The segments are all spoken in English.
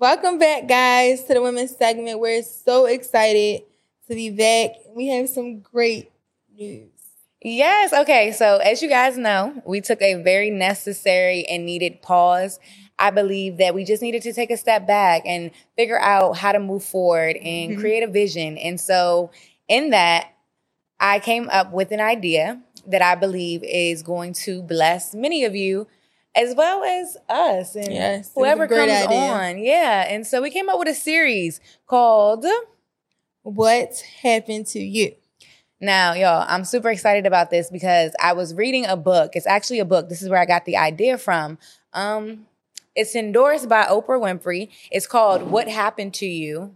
Welcome back, guys, to the women's segment. We're so excited to be back. We have some great news. Yes. Okay. So, as you guys know, we took a very necessary and needed pause. I believe that we just needed to take a step back and figure out how to move forward and Mhm. create a vision. And so, in that, I came up with an idea that I believe is going to bless many of you as well as us and Yes, it was a whoever comes idea. on. Yeah. And so, we came up with a series called What happened to you? Now, y'all, I'm super excited about this because I was reading a book. It's actually a book. This is where I got the idea from. Um, it's endorsed by Oprah Winfrey. It's called What Happened to You.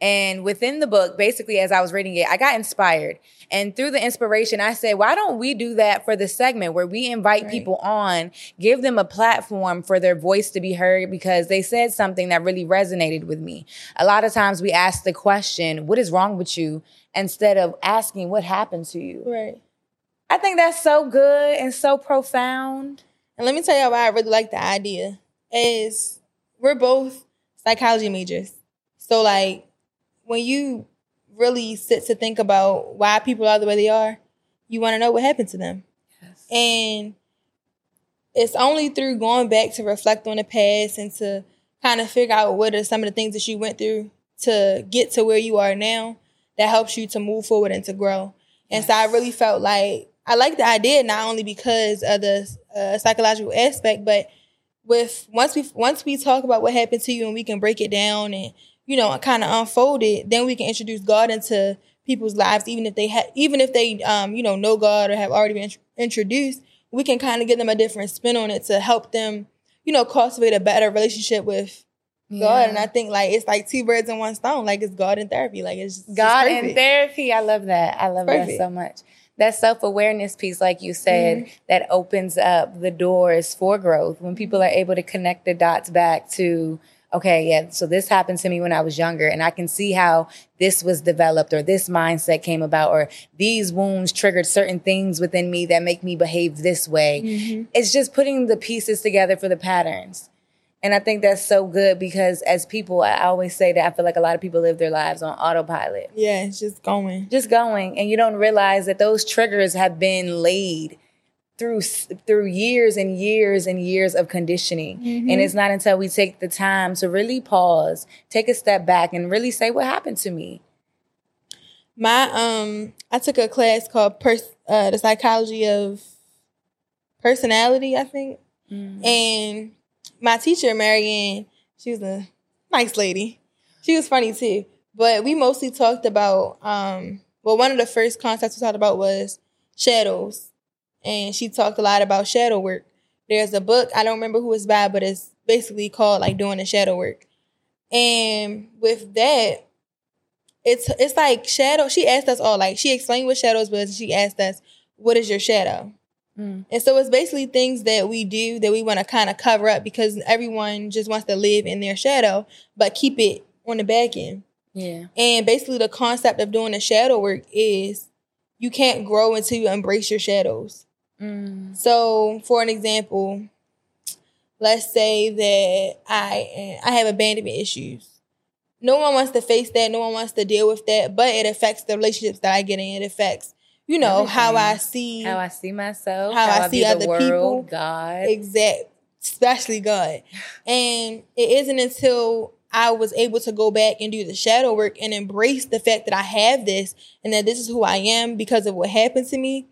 And within the book, basically, as I was reading it, I got inspired. And through the inspiration, I said, why don't we do that for the segment where we invite Right. people on, give them a platform for their voice to be heard because they said something that really resonated with me. A lot of times we ask the question, what is wrong with you? Instead of asking what happened to you. Right. I think that's so good and so profound. And let me tell you why I really like the idea. Is we're both psychology majors. So like when you really sit to think about why people are the way they are, you want to know what happened to them. And it's only through going back to reflect on the past and to kind of figure out what are some of the things that you went through to get to where you are now that helps you to move forward and to grow. And so I really felt like I like the idea not only because of the uh, psychological aspect, but with once we once we talk about what happened to you and we can break it down and you know kind of unfold it, then we can introduce God into people's lives, even if they ha- even if they um you know know God or have already been int- introduced, we can kind of give them a different spin on it to help them you know cultivate a better relationship with God. And I think like it's like two birds in one stone. Like it's God and therapy. Like it's just, God it's and therapy. I love that. I love that so much. That self awareness piece, like you said, Mm-hmm. that opens up the doors for growth when people are able to connect the dots back to, okay, yeah, so this happened to me when I was younger, and I can see how this was developed, or this mindset came about, or these wounds triggered certain things within me that make me behave this way. Mhm. It's just putting the pieces together for the patterns. And I think that's so good because as people, I always say that I feel like a lot of people live their lives on autopilot Yeah, it's just going. just going and you don't realize that those triggers have been laid through through years and years and years of conditioning. And it's not until we take the time to really pause take a step back and really say what happened to me. My um, I took a class called pers- uh, the psychology of personality, I think, and my teacher Marianne, she was a nice lady. She was funny too, but we mostly talked about um, well, one of the first concepts we talked about was shadows, and she talked a lot about shadow work. There's a book I don't remember who it's by, but it's basically called like doing the shadow work, and with that it's it's like shadow. She asked us all, like she explained what shadows was. And she asked us, "What is your shadow?" Mm. And so it's basically things that we do that we want to kind of cover up because everyone just wants to live in their shadow, but keep it on the back end. yeah And basically, the concept of doing the shadow work is you can't grow until you embrace your shadows. Mm. So, for an example, let's say that I I have abandonment issues. No one wants to face that. No one wants to deal with that. But it affects the relationships that I get in. It affects, you know, how I see how i see myself How I see view other world people. god exact, especially God. And it isn't until I was able to go back and do the shadow work and embrace the fact that I have this and that this is who I am because of what happened to me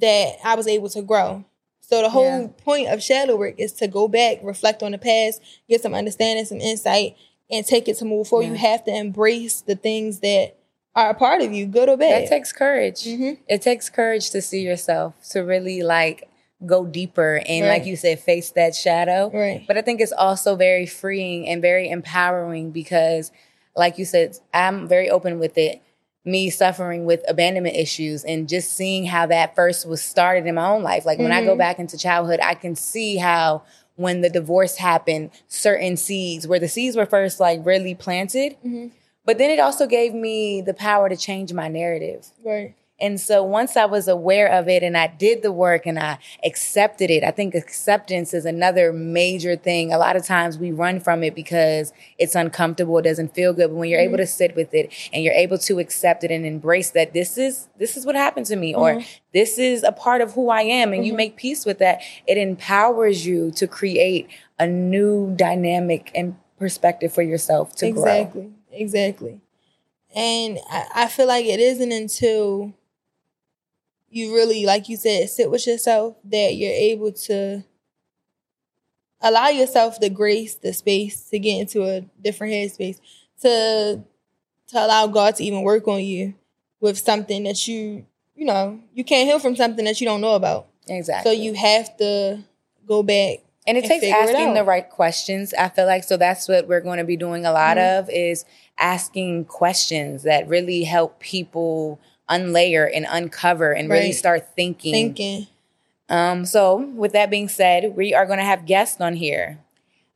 that I was able to grow. So the whole Yeah. point of shadow work is to go back, reflect on the past, get some understanding, some insight, and take it to move forward. Yeah. You have to embrace the things that are a part of you, good or bad. that takes courage Mhm. it takes courage to see yourself to really like go deeper and like you said face that shadow Right. But I think it's also very freeing and very empowering because, like you said, I'm very open with it. Me suffering with abandonment issues and just seeing how that first was started in my own life. Like when I go Mhm. back into childhood, I can see how when the divorce happened, certain seeds, where the seeds were first like really planted, Mhm. but then it also gave me the power to change my narrative. Right. And so once I was aware of it and I did the work and I accepted it, I think acceptance is another major thing. A lot of times we run from it because it's uncomfortable, it doesn't feel good. But when you're mm-hmm. able to sit with it and you're able to accept it and embrace that this is this is what happened to me mm-hmm. or this is a part of who I am and mm-hmm. you make peace with that, it empowers you to create a new dynamic and perspective for yourself to exactly. grow. Exactly. Exactly. And I, I feel like it isn't until you really, like you said, sit with yourself that you're able to allow yourself the grace, the space to get into a different headspace, to to allow God to even work on you with something that you, you know, you can't heal from something that you don't know about. Exactly. So you have to go back and it and takes asking it the right questions. I feel like so that's what we're going to be doing a lot mm-hmm. of is asking questions that really help people unlayer and uncover and right. really start thinking. Thinking. Um, so with that being said, we are going to have guests on here.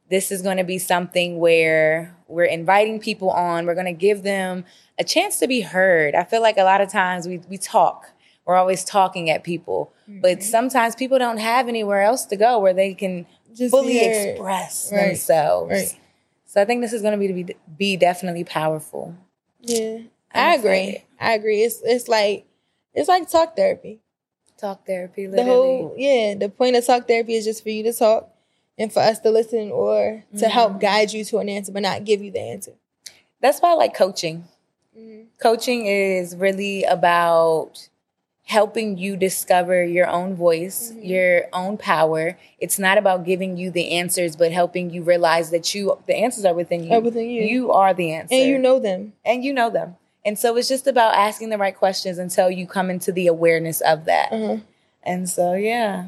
This is going to be something where we're inviting people on. We're going to give them a chance to be heard. I feel like a lot of times we we talk. We're always talking at people, mm-hmm. but sometimes people don't have anywhere else to go where they can just fully express right. themselves. Right. So I think this is going to be be, be definitely powerful. Yeah, i agree. I agree. It's it's like it's like talk therapy. Talk therapy. Literally. The whole yeah. The point of talk therapy is just for you to talk and for us to listen or to mm-hmm. help guide you to an answer, but not give you the answer. That's why I like coaching. Mm-hmm. Coaching is really about helping you discover your own voice, mm-hmm. your own power. It's not about giving you the answers, but helping you realize that you the answers are within you. Are within you. You are the answer. And you know them. And you know them. And so it's just about asking the right questions until you come into the awareness of that. Mm-hmm. And so yeah.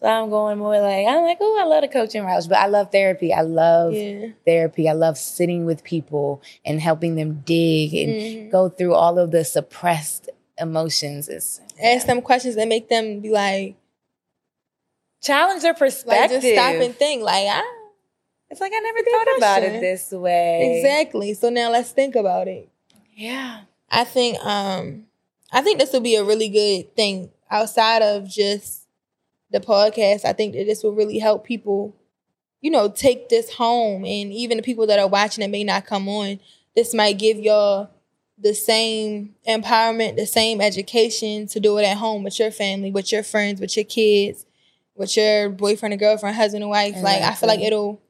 So I'm going more like I'm like, oh, I love the coaching route, but I love therapy. I love yeah. therapy. I love sitting with people and helping them dig and mm-hmm. go through all of the suppressed emotions is ask them questions that make them be like challenge their perspective. Like just stop and think. Like I, it's like I never thought question. about it this way. Exactly. So now let's think about it. Yeah. I think um I think this will be a really good thing outside of just the podcast. I think that this will really help people, you know, take this home and even the people that are watching that may not come on, this might give y'all the same empowerment, the same education to do it at home with your family, with your friends, with your kids, with your boyfriend and girlfriend, husband and wife. Exactly. Like I feel like it'll,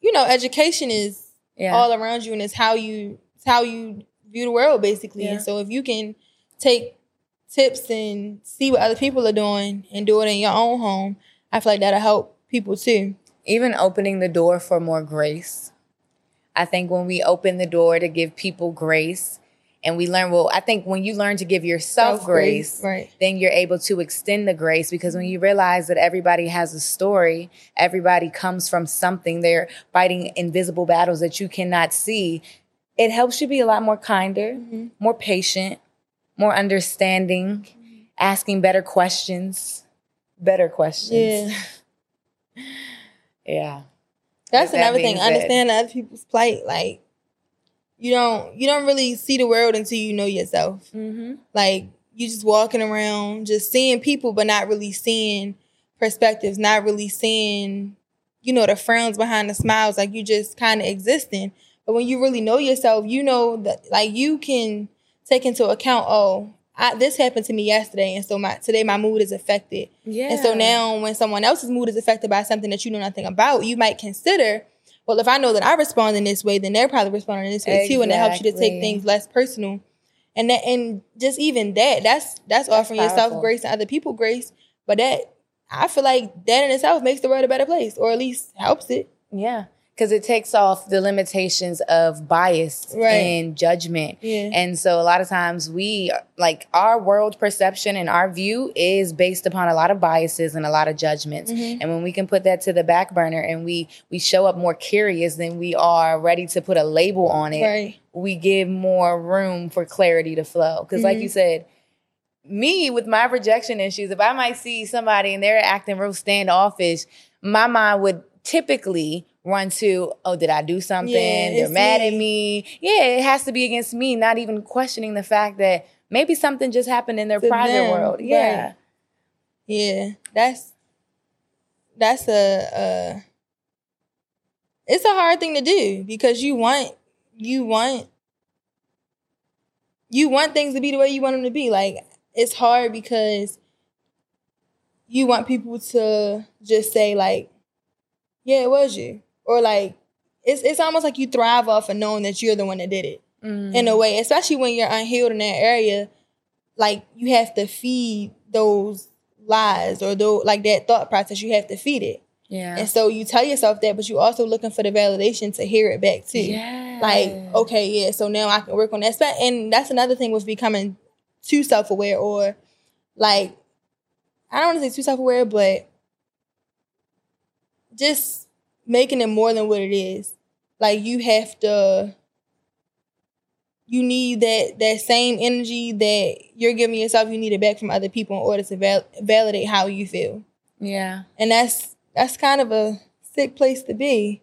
you know, education is yeah. all around you, and it's how you how you view the world basically. Yeah. And so if you can take tips and see what other people are doing and do it in your own home, I feel like that'll help people too. Even opening the door for more grace I think when we open the door to give people grace and we learn, well, I think when you learn to give yourself grace, right. then you're able to extend the grace because when you realize that everybody has a story, everybody comes from something, they're fighting invisible battles that you cannot see, it helps you be a lot more kinder, mm-hmm. more patient, more understanding, mm-hmm. asking better questions, better questions. Yeah. yeah. That's another thing. Understand other people's plight. Like you don't you don't really see the world until you know yourself. Mm-hmm. Like you just walking around, just seeing people, but not really seeing perspectives, not really seeing, you know, the frowns behind the smiles. Like you just kind of existing. But when you really know yourself, you know that like you can take into account, oh, I, this happened to me yesterday, and so my today my mood is affected. Yeah. And so now, when someone else's mood is affected by something that you know nothing about, you might consider, well, if I know that I respond in this way, then they're probably responding in this way exactly. too, and it helps you to take things less personal. And that, and just even that, that's that's, that's offering powerful. yourself grace and other people grace. But that, I feel like that in itself makes the world a better place, or at least helps it. Yeah because it takes off the limitations of bias right. and judgment. Yeah. And so a lot of times we like our world perception and our view is based upon a lot of biases and a lot of judgments. Mm-hmm. And when we can put that to the back burner and we we show up more curious than we are ready to put a label on it, right. we give more room for clarity to flow. Because mm-hmm. like you said, me with my rejection issues, if I might see somebody and they're acting real standoffish, my mind would typically run to, oh, did I do something? Yeah, They're mad me. at me. Yeah, it has to be against me, not even questioning the fact that maybe something just happened in their To private them, world. Yeah. right. Yeah, that's that's a, a it's a hard thing to do because you want you want you want things to be the way you want them to be. Like it's hard because you want people to just say like, "Yeah, it was you," or like it's it's almost like you thrive off of knowing that you're the one that did it Mm. in a way, especially when you're unhealed in that area. Like you have to feed those lies or those like that thought process. You have to feed it, yeah. and so you tell yourself that, but you're also looking for the validation to hear it back too. yeah. Like okay, yeah, so now I can work on that. And that's another thing with becoming too self aware or like I don't want to say too self aware, but just making it more than what it is. Like you have to you need that that same energy that you're giving yourself, you need it back from other people in order to val- validate how you feel. Yeah. And that's that's kind of a sick place to be.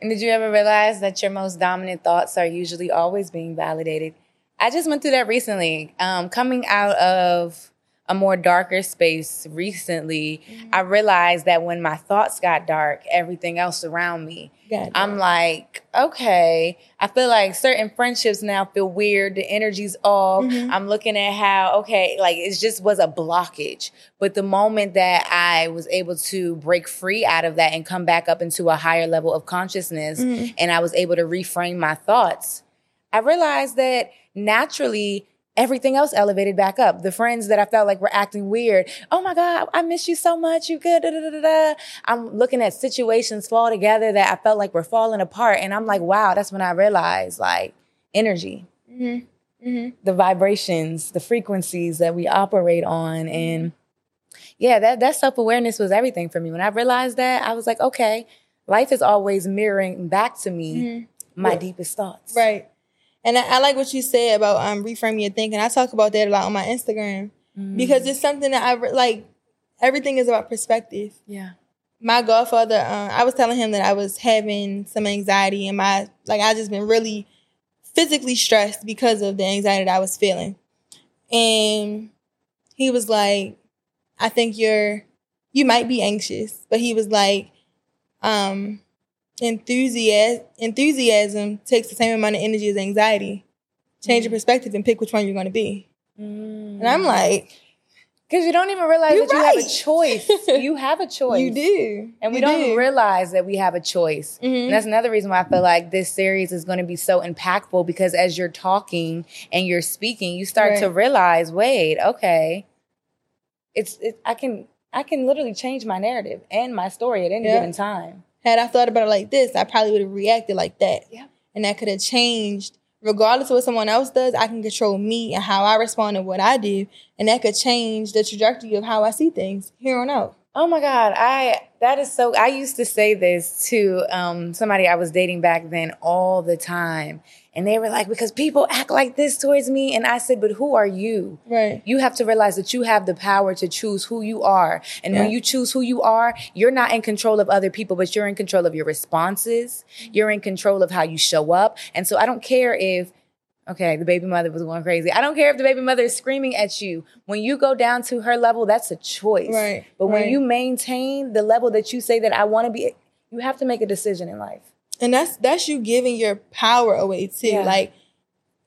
And did you ever realize that your most dominant thoughts are usually always being validated? I just went through that recently. Um, coming out of a more darker space recently, I realized that when my thoughts got dark, everything else around me, I'm like, okay, I feel like certain friendships now feel weird. The energy's off. Mhm. I'm looking at how, okay, like it just was a blockage. But the moment that I was able to break free out of that and come back up into a higher level of consciousness, Mhm. and I was able to reframe my thoughts, I realized that naturally everything else elevated back up. The friends that I felt like were acting weird. Oh my God, I miss you so much. You good. Da, da, da. I'm looking at situations fall together that I felt like were falling apart. And I'm like, wow, that's when I realized like energy, Mhm. Mhm. the vibrations, the frequencies that we operate on. And yeah, that, that self awareness was everything for me. When I realized that, I was like, okay, life is always mirroring back to me Mhm. my Right. deepest thoughts. Right. And I, I like what you said about um reframing your thinking. I talk about that a lot on my Instagram Mm. because it's something that I like. Everything is about perspective. yeah. My godfather, uh, I was telling him that I was having some anxiety and my like I just been really physically stressed because of the anxiety that I was feeling, and he was like, "I think you're you might be anxious," but he was like, um, enthusiasm enthusiasm takes the same amount of energy as anxiety. Change your perspective and pick which one you're going to be. And I'm like, Because you don't even realize that you have a choice. you have a choice. you do, And we You don't do. realize that we have a choice. Mhm. And that's another reason why I feel like this series is going to be so impactful because as you're talking and you're speaking, you start to realize, wait, okay, it's it, I can I can literally change my narrative and my story at any Yeah. given time. Had I thought about it like this, I probably would have reacted like that. Yeah. And that could have changed. Regardless of what someone else does, I can control me and how I respond to what I do. And that could change the trajectory of how I see things here on out. Oh my God, I that is so. I used to say this to um, somebody I was dating back then all the time, and they were like, "Because people act like this towards me," and I said, "But who are you? Right. You have to realize that you have the power to choose who you are, and when you choose who you are, you're not in control of other people, but you're in control of your responses. Mm-hmm. You're in control of how you show up, and so I don't care if." Okay, the baby mother was going crazy. I don't care if the baby mother is screaming at you. When you go down to her level, that's a choice. Right, But when you maintain the level that you say that I want to be, you have to make a decision in life. And that's that's you giving your power away too. Yeah. Like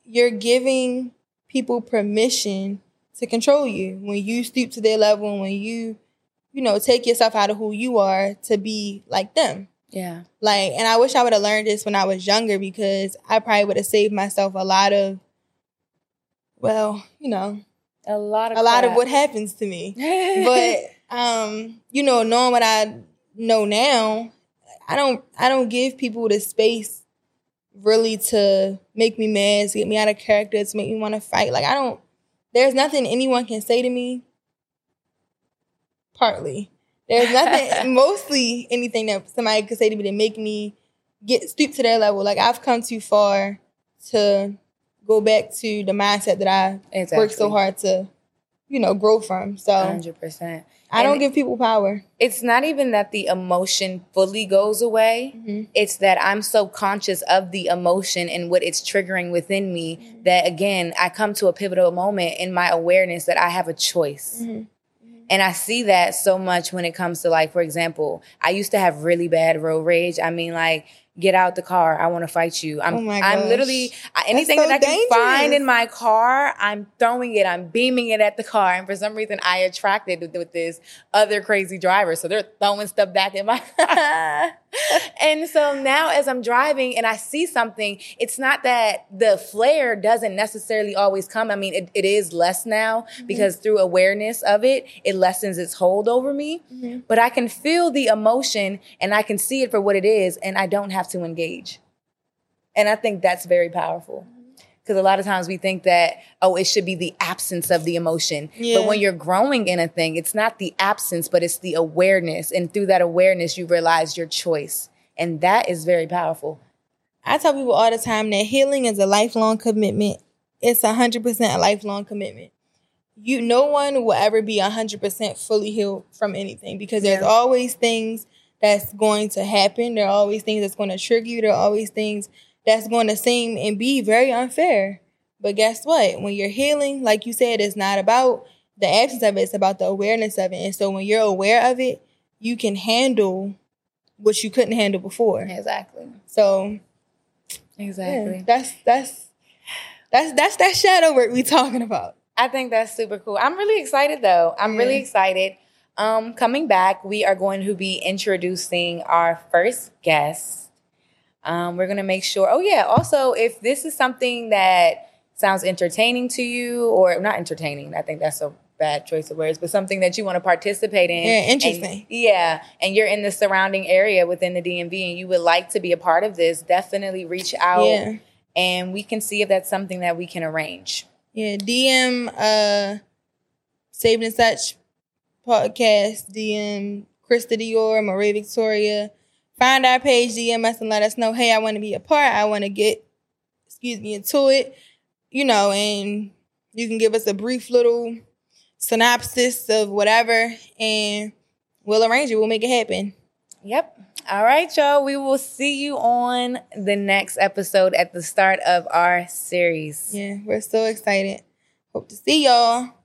you're giving people permission to control you when you stoop to their level and when you, you know, take yourself out of who you are to be like them. Yeah. Like, and I wish I would have learned this when I was younger because I probably would have saved myself a lot of, well, you know, A lot of a lot of what happens to me. But um, you know, knowing what I know now, I don't, I don't give people the space really to make me mad, to get me out of character, to make me want to fight. Like I don't. There's nothing anyone can say to me. Partly, there's nothing. mostly anything that somebody could say to me to make me get stoop to their level. Like I've come too far to go back to the mindset that I worked so hard to you know, grow from. So 100%. I don't And- give people power. It's not even that the emotion fully goes away. Mhm. It's that I'm so conscious of the emotion and what it's triggering within me Mm-hmm. that again, I come to a pivotal moment in my awareness that I have a choice. Mhm. And I see that so much when it comes to like, for example, I used to have really bad road rage. I mean, like, get out the car. I want to fight you. I'm, Oh I'm literally anything so that I can find in my car. I'm throwing it. I'm beaming it at the car. And for some reason, I attracted with, with this other crazy driver. So they're throwing stuff back in my. and so now, as I'm driving and I see something, it's not that the flare doesn't necessarily always come. I mean, it, it is less now because through awareness of it, it lessens its hold over me. Mhm. But I can feel the emotion and I can see it for what it is, and I don't have to engage. And I think that's very powerful. Because a lot of times we think that, oh, it should be the absence of the emotion. Yeah. But when you're growing in a thing, it's not the absence, but it's the awareness. And through that awareness, you realize your choice. And that is very powerful. I tell people all the time that healing is a lifelong commitment. It's a hundred percent a lifelong commitment. You, no one will ever be a hundred percent fully healed from anything because there's Yeah. always things that's going to happen. There are always things that's going to trigger you. There are always things that's going to seem and be very unfair. But guess what? When you're healing, like you said, it's not about the absence of it. It's about the awareness of it. And so when you're aware of it, you can handle what you couldn't handle before. Exactly. So Exactly. yeah, that's that's that's that's that shadow work we talking about. I think that's super cool. I'm really excited though. I'm really excited. Um, coming back, we are going to be introducing our first guest. Um, we're gonna make sure. Oh yeah. Also, if this is something that sounds entertaining to you, or not entertaining, I think that's a bad choice of words, but something that you want to participate in. Yeah, and- interesting. yeah, and you're in the surrounding area within the DMV, and you would like to be a part of this. Definitely reach out, Yeah, and we can see if that's something that we can arrange. yeah. DM uh, Saved and Such podcast. DM Krista Dior, Marie Victoria. Find our page, DM us, and let us know. Hey, I want to be a part. I want to get, excuse me, into it. You know, and you can give us a brief little synopsis of whatever, and we'll arrange it. We'll make it happen. Yep. All right, y'all. We will see you on the next episode at the start of our series. Yeah, we're so excited. Hope to see y'all.